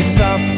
myself